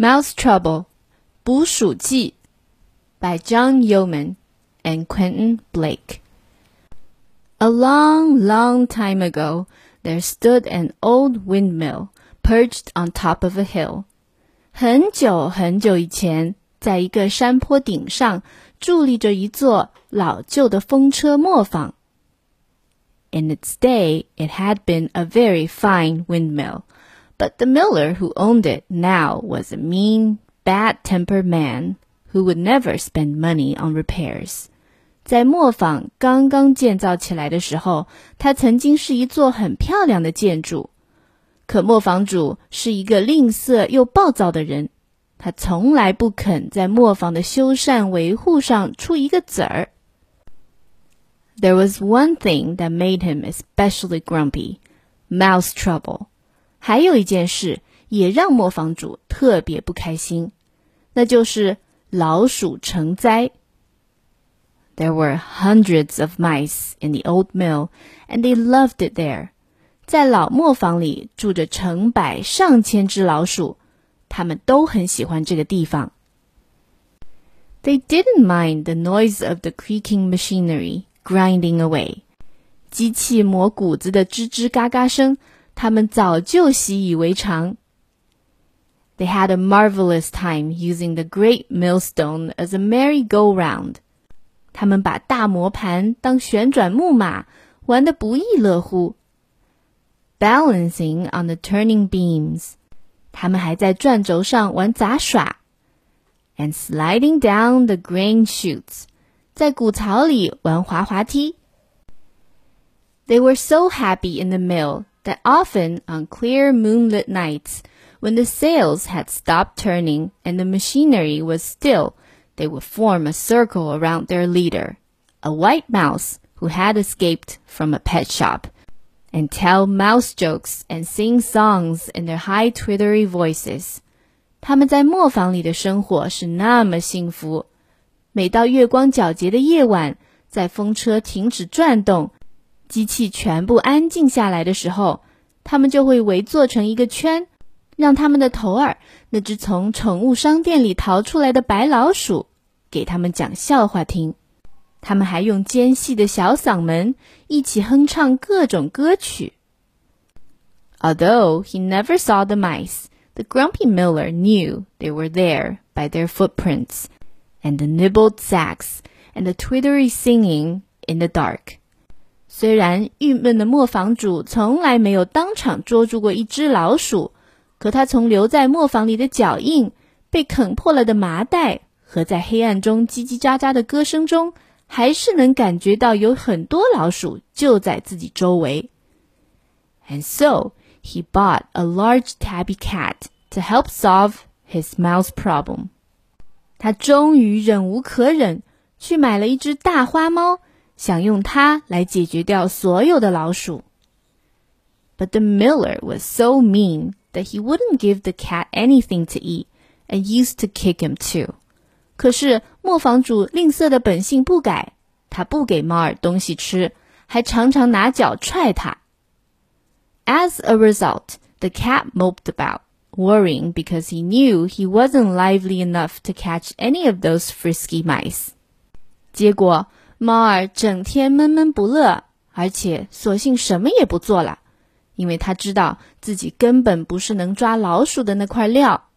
Mouse Trouble, 捕鼠记 by John Yeoman and Quentin Blake. A long, long time ago, there stood an old windmill perched on top of a hill. 很久很久以前，在一个山坡顶上伫立着一座老旧的风车磨坊。In its day, it had been a very fine windmill. But the miller who owned it now was a mean, bad-tempered man who would never spend money on repairs. 在磨坊刚刚建造起来的时候，它曾经是一座很漂亮的建筑。可磨坊主是一个吝啬又暴躁的人，他从来不肯在磨坊的修缮维护上出一个子儿。There was one thing that made him especially grumpy: mouse trouble. 还有一件事也让磨坊主特别不开心，那就是老鼠成灾。There were hundreds of mice in the old mill, and they loved it there. 在老磨坊里住着成百上千只老鼠，他们都很喜欢这个地方。They didn't mind the noise of the creaking machinery grinding away. 机器磨谷子的吱吱嘎嘎声。 他们早就习以为常。They had a marvelous time using the great millstone as a merry-go-round。他们把大磨盘当旋转木马，玩得不亦乐乎。Balancing on the turning beams，他们还在转轴上玩杂耍。And sliding down the grain chutes，在谷槽里玩滑滑梯。They were so happy in the mill that often on clear moonlit nights, when the sails had stopped turning and the machinery was still, they would form a circle around their leader, a white mouse who had escaped from a pet shop, and tell mouse jokes and sing songs in their high twittery voices. 他们在磨坊里的生活是那么幸福。每到月光皎洁的夜晚，在风车停止转动， 机器全部安静下来的时候，他们就会围坐成一个圈，让他们的头儿那只从宠物商店里逃出来的白老鼠给他们讲笑话听。他们还用尖细的小嗓门一起哼唱各种歌曲。Although he never saw the mice, the grumpy miller knew they were there by their footprints, and the nibbled sacks and the twittery singing in the dark. 虽然郁闷的磨坊主从来没有当场捉住过一只老鼠，可他从留在磨坊里的脚印、被啃破了的麻袋和在黑暗中叽叽喳喳的歌声中，还是能感觉到有很多老鼠就在自己周围。And so he bought a large tabby cat to help solve his mouse problem. 他终于忍无可忍，去买了一只大花猫。想用它来解决掉所有的老鼠。But the miller was so mean that he wouldn't give the cat anything to eat and used to kick him too. 可是磨坊主吝啬的本性不改，他不给猫儿东西吃，还常常拿脚踹它。As a result, the cat moped about, worrying because he knew he wasn't lively enough to catch any of those frisky mice. 结果 猫儿整天闷闷不乐，而且索性什么也不做了，因为他知道自己根本不是能抓老鼠的那块料。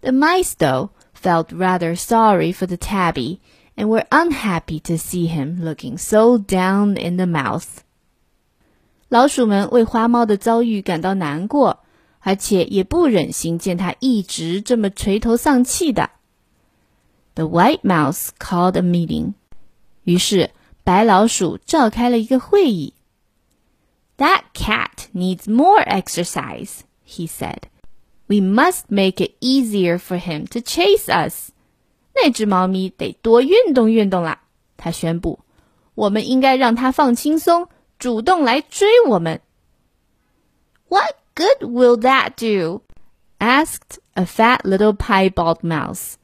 The mice, though, felt rather sorry for the tabby and were unhappy to see him looking so down in the mouth. 老鼠们为花猫的遭遇感到难过，而且也不忍心见它一直这么垂头丧气的。The white mouse called a meeting. 于是，白老鼠召开了一个会议。That cat needs more exercise, he said. We must make it easier for him to chase us. 那只猫咪得多运动运动啦，他宣布。我们应该让它放轻松，主动来追我们。What good will that do? asked a fat little piebald mouse.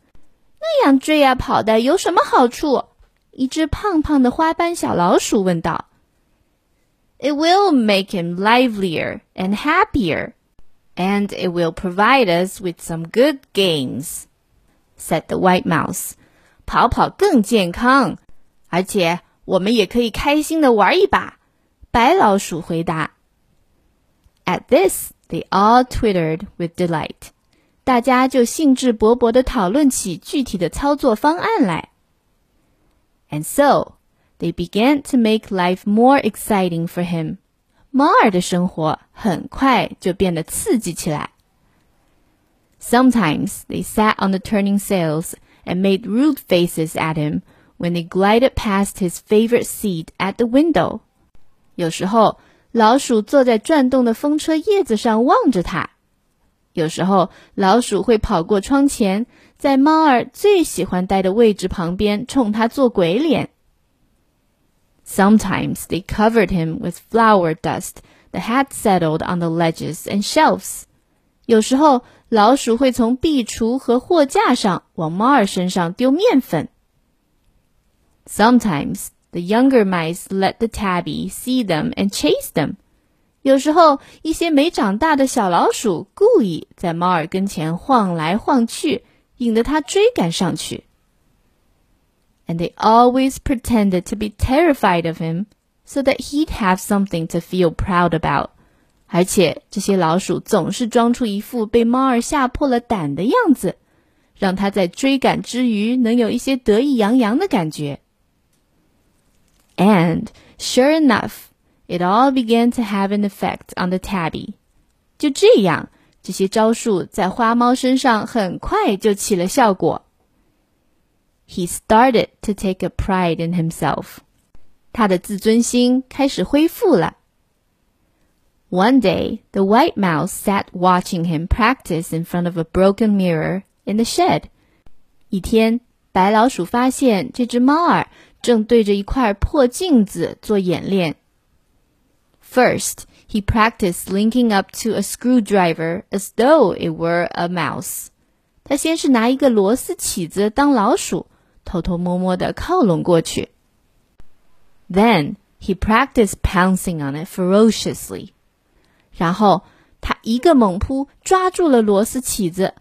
那样追呀跑的有什么好处？ 一只胖胖的花斑小老鼠问道：“It will make him livelier and happier。” And it will provide us with some good games, said the white mouse. 跑跑更健康，而且我们也可以开心的玩一把。白老鼠回答。At this, they all twittered with delight. 大家就兴致勃勃地讨论起具体的操作方案来。 And so, they began to make life more exciting for him. 猫儿的生活很快就变得刺激起来。Sometimes they sat on the turning sails and made rude faces at him when they glided past his favorite seat at the window. 有时候，老鼠坐在转动的风车叶子上望着他；有时候，老鼠会跑过窗前， 在猫儿最喜欢待的位置旁边冲他做鬼脸。Sometimes they covered him with flour dust that had settled on the ledges and shelves. 有时候，老鼠会从壁橱和货架上往猫儿身上丢面粉。Sometimes the younger mice let the tabby see them and chase them. 有时候，一些没长大的小老鼠故意在猫儿跟前晃来晃去，引得它追赶上去。And they always pretended to be terrified of him, so that he'd have something to feel proud about. 而且这些老鼠总是装出一副被猫儿吓破了胆的样子，让它在追赶之余能有一些得意洋洋的感觉。And sure enough, it all began to have an effect on the tabby. 就这样， 这些招数在花猫身上很快就起了效果。He started to take a pride in himself. 他的自尊心开始恢复了。One day, the white mouse sat watching him practice in front of a broken mirror in the shed. 一天，白老鼠发现这只猫儿正对着一块破镜子做演练。First, he practiced linking up to a screwdriver as though it were a mouse. 他先是拿一个螺丝起子当老鼠，偷偷摸摸地靠拢过去。Then he practiced pouncing on it ferociously. 然后他一个猛扑，抓住了螺丝起子。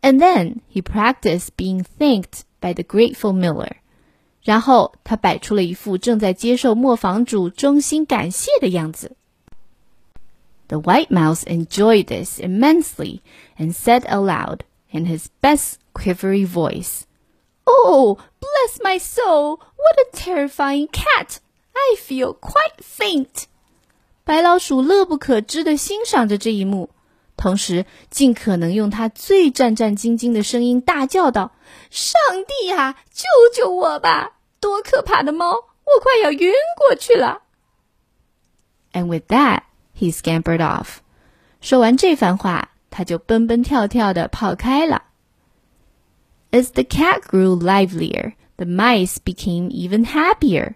And then he practiced being thanked by the grateful miller. 然后他摆出了一副正在接受磨坊主衷心感谢的样子。The white mouse enjoyed this immensely and said aloud in his best quivery voice, "Oh, bless my soul! What a terrifying cat! I feel quite faint." 白老鼠乐不可支地欣赏着这一幕，同时尽可能用它最战战兢兢的声音大叫道：“上帝啊，救救我吧！多可怕的猫，我快要晕过去了。” And with that, he scampered off. 说完这番话，他就蹦蹦跳跳地跑开了。As the cat grew livelier, the mice became even happier.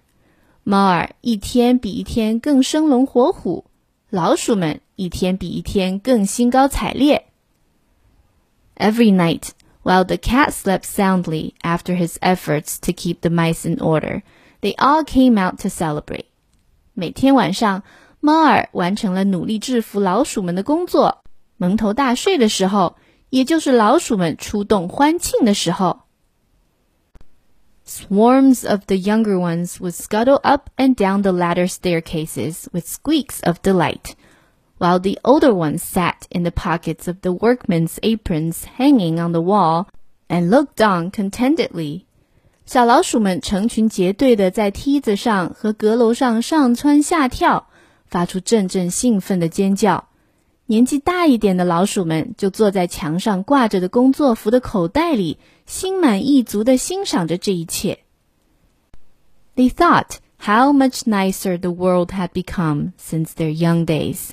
猫儿一天比一天更生龙活虎，老鼠们一天比一天更兴高采烈。Every night, while the cat slept soundly after his efforts to keep the mice in order, they all came out to celebrate. 每天晚上，猫儿完成了努力制服老鼠们的工作，蒙头大睡的时候，也就是老鼠们出动欢庆的时候。Swarms of the younger ones would scuttle up and down the ladder staircases with squeaks of delight, while the older ones sat in the pockets of the workmen's aprons hanging on the wall and looked on contentedly. 小老鼠们成群结队的在梯子上和阁楼上上蹿下跳，发出阵阵兴奋的尖叫。年纪大一点的老鼠们就坐在墙上挂着的工作服的口袋里，心满意足地欣赏着这一切。They thought how much nicer the world had become since their young days。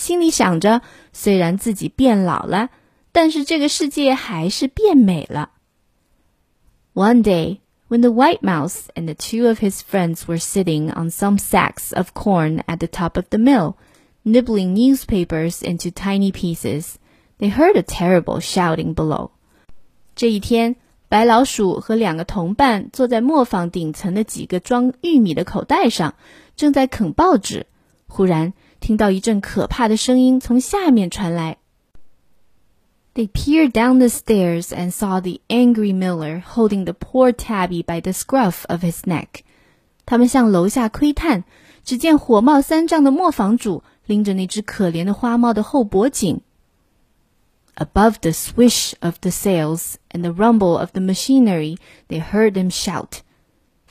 心里想着，虽然自己变老了，但是这个世界还是变美了。One day, when the white mouse and the two of his friends were sitting on some sacks of corn at the top of the mill, nibbling newspapers into tiny pieces. They heard a terrible shouting below. 这一天，白老鼠和两个同伴坐在磨坊顶层的几个装玉米的口袋上，正在啃报纸。忽然， 听到一阵可怕的声音从下面传来。They peered down the stairs and saw the angry miller holding the poor tabby by the scruff of his neck. 他们向楼下窥探，只见火冒三丈的磨坊主拎着那只可怜的花猫的后脖颈。Above the swish of the sails and the rumble of the machinery, they heard them shout.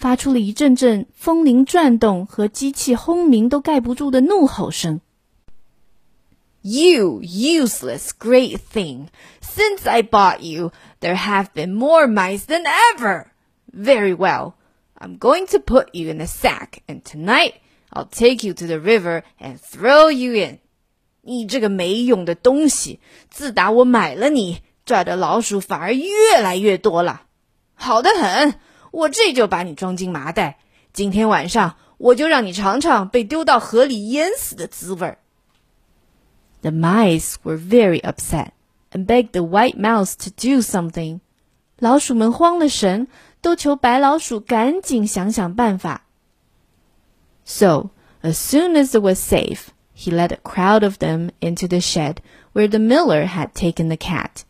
发出了一阵阵风铃转动和机器轰鸣都盖不住的怒吼声。You useless great thing! Since I bought you, there have been more mice than ever! Very well. I'm going to put you in a sack, and tonight I'll take you to the river and throw you in. 你这个没用的东西！自打我买了你，这儿的老鼠反而越来越多了。好的很，我这就把你装进麻袋。今天晚上我就让你尝尝被丢到河里淹死的滋味儿。The mice were very upset and begged the white mouse to do something. 老鼠们慌了神，都求白老鼠赶紧想想办法。So, as soon as it was safe, he led a crowd of them into the shed where the miller had taken the cat.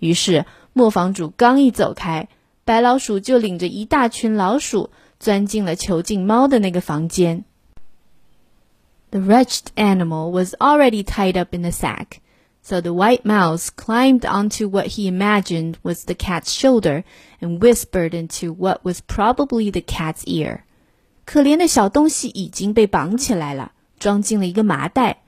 于是磨坊主刚一走开， 白老鼠就领着一大群老鼠钻进了囚禁猫的那个房间。The wretched animal was already tied up in the sack, so the white mouse climbed onto what he imagined was the cat's shoulder and whispered into what was probably the cat's ear. 可怜的小东西已经被绑起来了，装进了一个麻袋。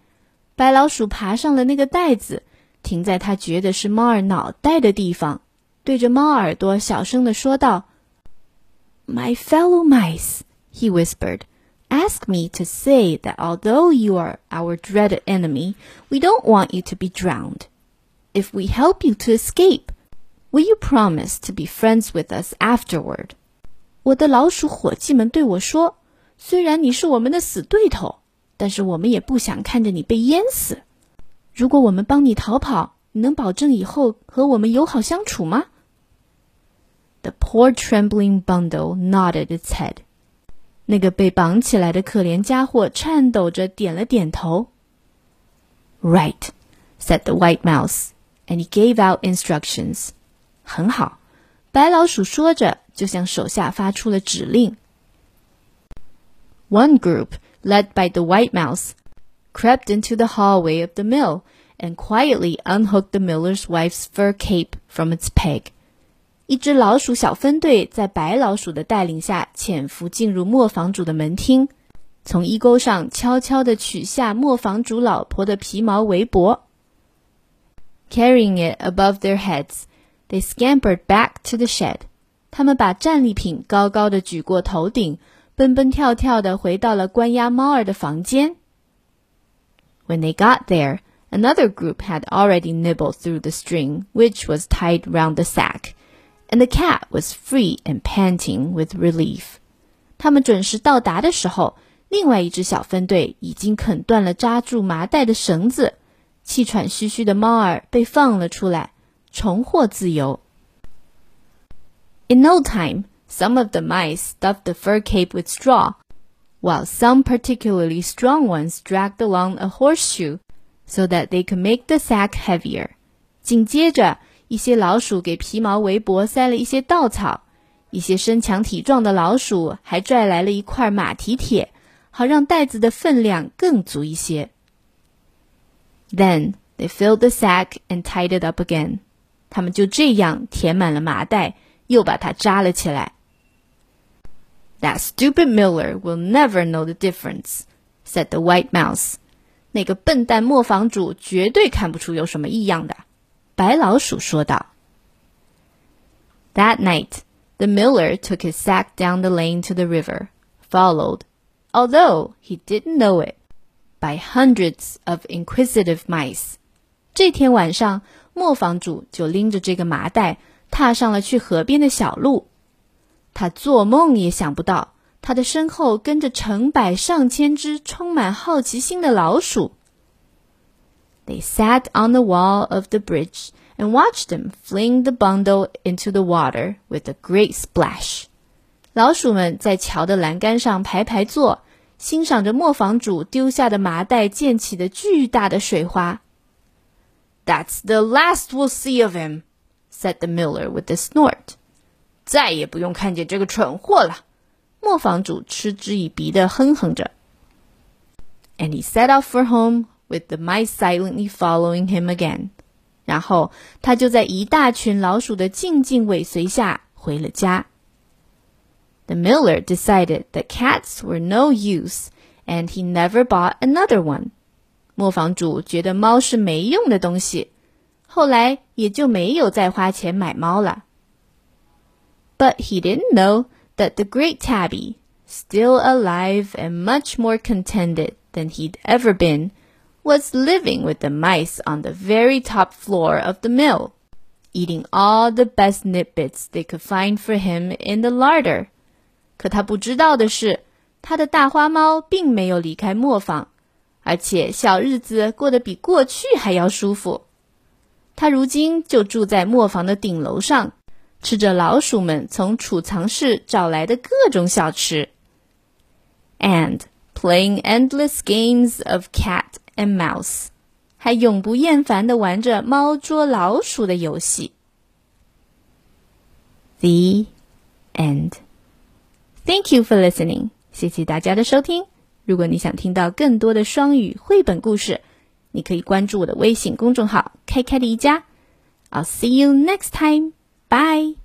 白老鼠爬上了那个袋子，停在他觉得是猫儿脑袋的地方， 对着猫耳朵小声地说道：“My fellow mice,” he whispered. Ask me to say that although you are our dreaded enemy, we don't want you to be drowned. If we help you to escape, will you promise to be friends with us afterward? 我的老鼠伙计们对我说：“虽然你是我们的死对头，但是我们也不想看着你被淹死。如果我们帮你逃跑，你能保证以后和我们友好相处吗？” ？” The poor trembling bundle nodded its head. 那个被绑起来的可怜家伙颤抖着点了点头。Right, said the white mouse, and he gave out instructions. 很好，白老鼠说着，就向手下发出了指令。One group, led by the white mouse, crept into the hallway of the mill and quietly unhooked the miller's wife's fur cape from its peg. 一只老鼠小分队在白老鼠的带领下潜伏进入磨坊主的门厅，从衣钩上悄悄地取下磨坊主老婆的皮毛围脖。Carrying it above their heads, they scampered back to the shed. 他们把战利品高高的举过头顶，蹦蹦跳跳地回到了关押猫儿的房间。When they got there, another group had already nibbled through the string, which was tied round the sack and the cat was free and panting with relief. 他们准时到达的时候，另外一支小分队已经啃断了扎住麻袋的绳子，气喘吁吁的猫儿被放了出来，重获自由。In no time, some of the mice stuffed the fur cape with straw, while some particularly strong ones dragged along a horseshoe so that they could make the sack heavier. 紧接着， 一些老鼠给皮毛围脖塞了一些稻草，一些身强体壮的老鼠还拽来了一块马蹄铁，好让袋子的分量更足一些。Then they filled the sack and tied it up again。他们就这样填满了麻袋，又把它扎了起来。That stupid miller will never know the difference," said the white mouse. 那个笨蛋磨坊主绝对看不出有什么异样的。白老鼠说道。That night, the miller took his sack down the lane to the river, followed, although he didn't know it, by hundreds of inquisitive mice. 这天晚上，磨坊主就拎着这个麻袋，踏上了去河边的小路。他做梦也想不到，他的身后跟着成百上千只充满好奇心的老鼠。 they sat on the wall of the bridge and watched him fling the bundle into the water with a great splash. 老鼠们在桥的栏杆上排排坐， 欣赏着磨坊主丢下的麻袋溅起的巨大的水花。"That's the last we'll see of him," said the miller with a snort. 再也不用看见这个蠢货了。磨坊主嗤之以鼻地哼哼着。And he set off for home with the mice silently following him again. 然后他就在一大群老鼠的静静尾随下回了家。The miller decided that cats were no use, and he never bought another one. 磨坊主觉得猫是没用的东西，后来也就没有再花钱买猫了。But he didn't know that the great Tabby, still alive and much more contented than he'd ever been, was living with the mice on the very top floor of the mill, eating all the best nitbits they could find for him in the larder. 可他不知道的是，他的大花猫并没有离开磨坊，而且小日子过得比过去还要舒服。他如今就住在磨坊的顶楼上，吃着老鼠们从储藏室找来的各种小吃。And playing endless games of cat and mouse，还永不厌烦的玩着猫捉老鼠的游戏。The end. Thank you for listening. 谢谢大家的收听。如果你想听到更多的双语绘本故事，你可以关注我的微信公众号“开开的一家”。I'll see you next time. Bye.